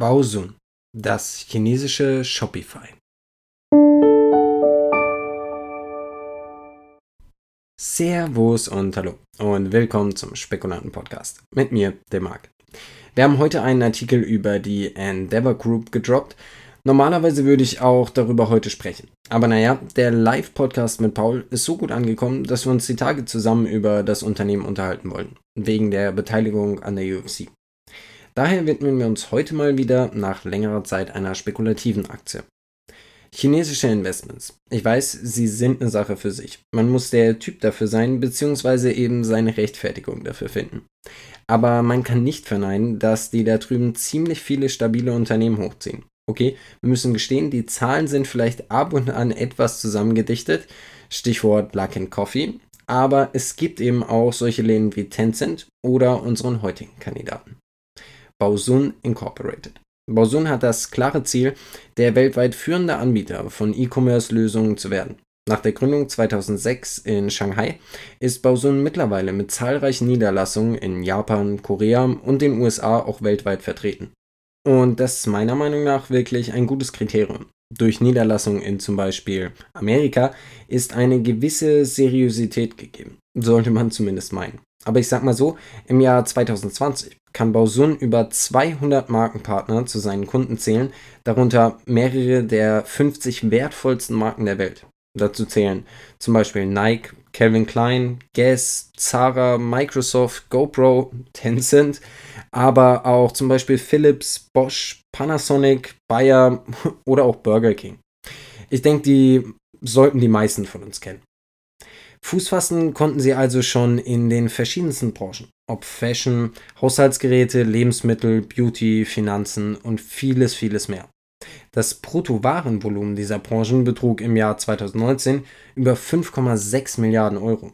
Baozun, das chinesische Shopify. Servus und hallo und willkommen zum Spekulanten Podcast mit mir, dem Marc. Wir haben heute einen Artikel über die Endeavor Group gedroppt. Normalerweise würde ich auch darüber heute sprechen. Aber naja, der Live-Podcast mit Paul ist so gut angekommen, dass wir uns die Tage zusammen über das Unternehmen unterhalten wollen. Wegen der Beteiligung an der UFC. Daher widmen wir uns heute mal wieder nach längerer Zeit einer spekulativen Aktie. Chinesische Investments. Ich weiß, sie sind eine Sache für sich. Man muss der Typ dafür sein, beziehungsweise eben seine Rechtfertigung dafür finden. Aber man kann nicht verneinen, dass die da drüben ziemlich viele stabile Unternehmen hochziehen. Okay, wir müssen gestehen, die Zahlen sind vielleicht ab und an etwas zusammengedichtet. Stichwort Black and Coffee. Aber es gibt eben auch solche Läden wie Tencent oder unseren heutigen Kandidaten. Baosun Incorporated. Baosun hat das klare Ziel, der weltweit führende Anbieter von E-Commerce-Lösungen zu werden. Nach der Gründung 2006 in Shanghai ist Baosun mittlerweile mit zahlreichen Niederlassungen in Japan, Korea und den USA auch weltweit vertreten. Und das ist meiner Meinung nach wirklich ein gutes Kriterium. Durch Niederlassungen in zum Beispiel Amerika ist eine gewisse Seriosität gegeben, sollte man zumindest meinen. Aber ich sag mal so, im Jahr 2020 kann Baosun über 200 Markenpartner zu seinen Kunden zählen, darunter mehrere der 50 wertvollsten Marken der Welt. Dazu zählen zum Beispiel Nike, Calvin Klein, Guess, Zara, Microsoft, GoPro, Tencent, aber auch zum Beispiel Philips, Bosch, Panasonic, Bayer oder auch Burger King. Ich denke, die sollten die meisten von uns kennen. Fuß fassen konnten sie also schon in den verschiedensten Branchen, ob Fashion, Haushaltsgeräte, Lebensmittel, Beauty, Finanzen und vieles, vieles mehr. Das Bruttowarenvolumen dieser Branchen betrug im Jahr 2019 über 5,6 Milliarden Euro.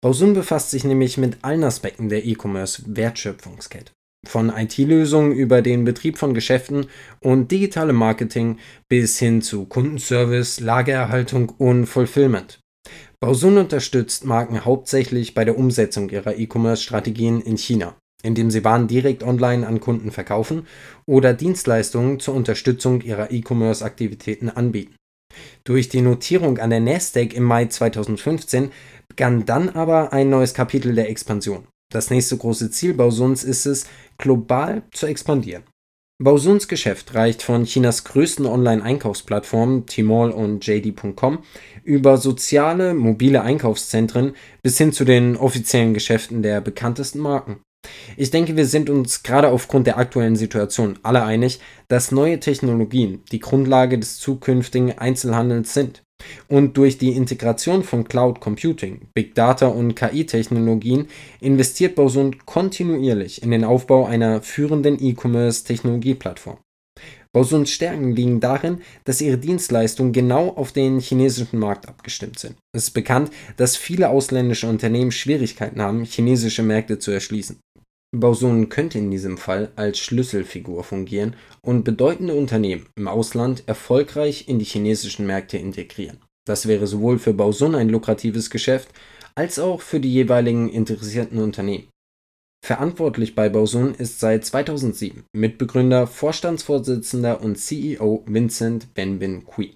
Baosun befasst sich nämlich mit allen Aspekten der E-Commerce-Wertschöpfungskette. Von IT-Lösungen über den Betrieb von Geschäften und digitale Marketing bis hin zu Kundenservice, Lagererhaltung und Fulfillment. Baosun unterstützt Marken hauptsächlich bei der Umsetzung ihrer E-Commerce-Strategien in China, indem sie Waren direkt online an Kunden verkaufen oder Dienstleistungen zur Unterstützung ihrer E-Commerce-Aktivitäten anbieten. Durch die Notierung an der Nasdaq im Mai 2015 begann dann aber ein neues Kapitel der Expansion. Das nächste große Ziel Baosuns ist es, global zu expandieren. Baosuns Geschäft reicht von Chinas größten Online-Einkaufsplattformen Tmall und JD.com über soziale, mobile Einkaufszentren bis hin zu den offiziellen Geschäften der bekanntesten Marken. Ich denke, wir sind uns gerade aufgrund der aktuellen Situation alle einig, dass neue Technologien die Grundlage des zukünftigen Einzelhandels sind. Und durch die Integration von Cloud Computing, Big Data und KI-Technologien investiert Baosun kontinuierlich in den Aufbau einer führenden E-Commerce-Technologieplattform. Bausuns Stärken liegen darin, dass ihre Dienstleistungen genau auf den chinesischen Markt abgestimmt sind. Es ist bekannt, dass viele ausländische Unternehmen Schwierigkeiten haben, chinesische Märkte zu erschließen. Bausun könnte in diesem Fall als Schlüsselfigur fungieren und bedeutende Unternehmen im Ausland erfolgreich in die chinesischen Märkte integrieren. Das wäre sowohl für Bausun ein lukratives Geschäft als auch für die jeweiligen interessierten Unternehmen. Verantwortlich bei Baosun ist seit 2007 Mitbegründer, Vorstandsvorsitzender und CEO Vincent Benbin Cui.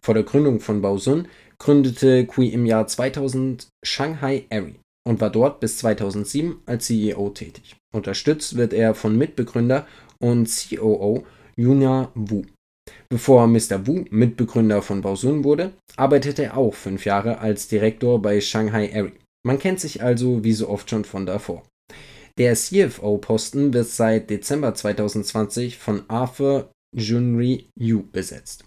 Vor der Gründung von Baosun gründete Cui im Jahr 2000 Shanghai Airy und war dort bis 2007 als CEO tätig. Unterstützt wird er von Mitbegründer und COO Yuna Wu. Bevor Mr. Wu Mitbegründer von Baosun wurde, arbeitete er auch fünf Jahre als Direktor bei Shanghai Airy. Man kennt sich also wie so oft schon von davor. Der CFO-Posten wird seit Dezember 2020 von Arthur Junri Yu besetzt.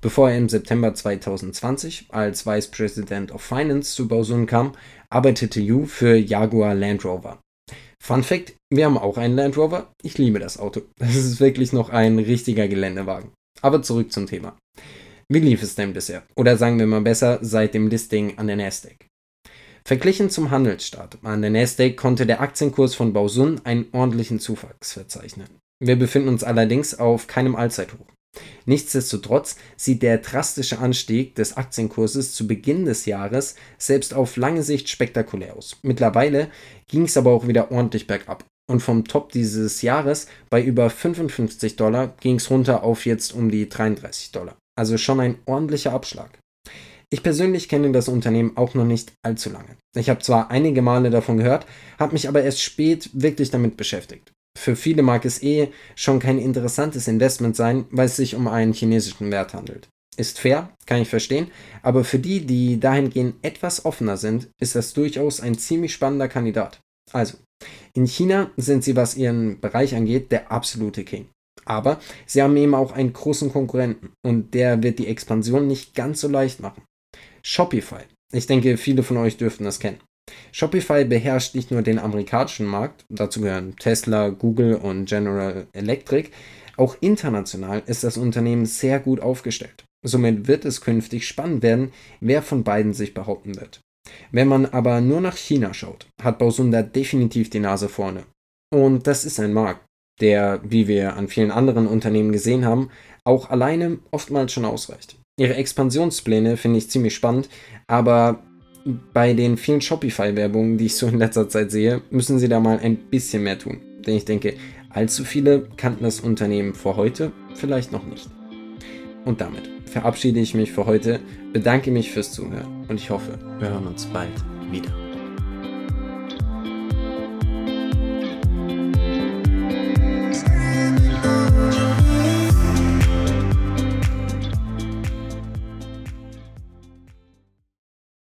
Bevor er im September 2020 als Vice President of Finance zu Baosun kam, arbeitete Yu für Jaguar Land Rover. Fun Fact: Wir haben auch einen Land Rover. Ich liebe das Auto. Das ist wirklich noch ein richtiger Geländewagen. Aber zurück zum Thema. Wie lief es denn bisher? Oder sagen wir mal besser, seit dem Listing an der Nasdaq? Verglichen zum Handelsstart an der Nasdaq konnte der Aktienkurs von Baosun einen ordentlichen Zuwachs verzeichnen. Wir befinden uns allerdings auf keinem Allzeithoch. Nichtsdestotrotz sieht der drastische Anstieg des Aktienkurses zu Beginn des Jahres selbst auf lange Sicht spektakulär aus. Mittlerweile ging es aber auch wieder ordentlich bergab. Und vom Top dieses Jahres bei über 55 Dollar ging es runter auf jetzt um die 33 Dollar. Also schon ein ordentlicher Abschlag. Ich persönlich kenne das Unternehmen auch noch nicht allzu lange. Ich habe zwar einige Male davon gehört, habe mich aber erst spät wirklich damit beschäftigt. Für viele mag es eh schon kein interessantes Investment sein, weil es sich um einen chinesischen Wert handelt. Ist fair, kann ich verstehen, aber für die, die dahingehend etwas offener sind, ist das durchaus ein ziemlich spannender Kandidat. Also, in China sind sie, was ihren Bereich angeht, der absolute King. Aber sie haben eben auch einen großen Konkurrenten und der wird die Expansion nicht ganz so leicht machen. Shopify. Ich denke, viele von euch dürften das kennen. Shopify beherrscht nicht nur den amerikanischen Markt, dazu gehören Tesla, Google und General Electric, auch international ist das Unternehmen sehr gut aufgestellt. Somit wird es künftig spannend werden, wer von beiden sich behaupten wird. Wenn man aber nur nach China schaut, hat Bausunda definitiv die Nase vorne. Und das ist ein Markt, der, wie wir an vielen anderen Unternehmen gesehen haben, auch alleine oftmals schon ausreicht. Ihre Expansionspläne finde ich ziemlich spannend, aber bei den vielen Shopify-Werbungen, die ich so in letzter Zeit sehe, müssen sie da mal ein bisschen mehr tun. Denn ich denke, allzu viele kannten das Unternehmen vor heute vielleicht noch nicht. Und damit verabschiede ich mich für heute, bedanke mich fürs Zuhören und ich hoffe, wir hören uns bald wieder.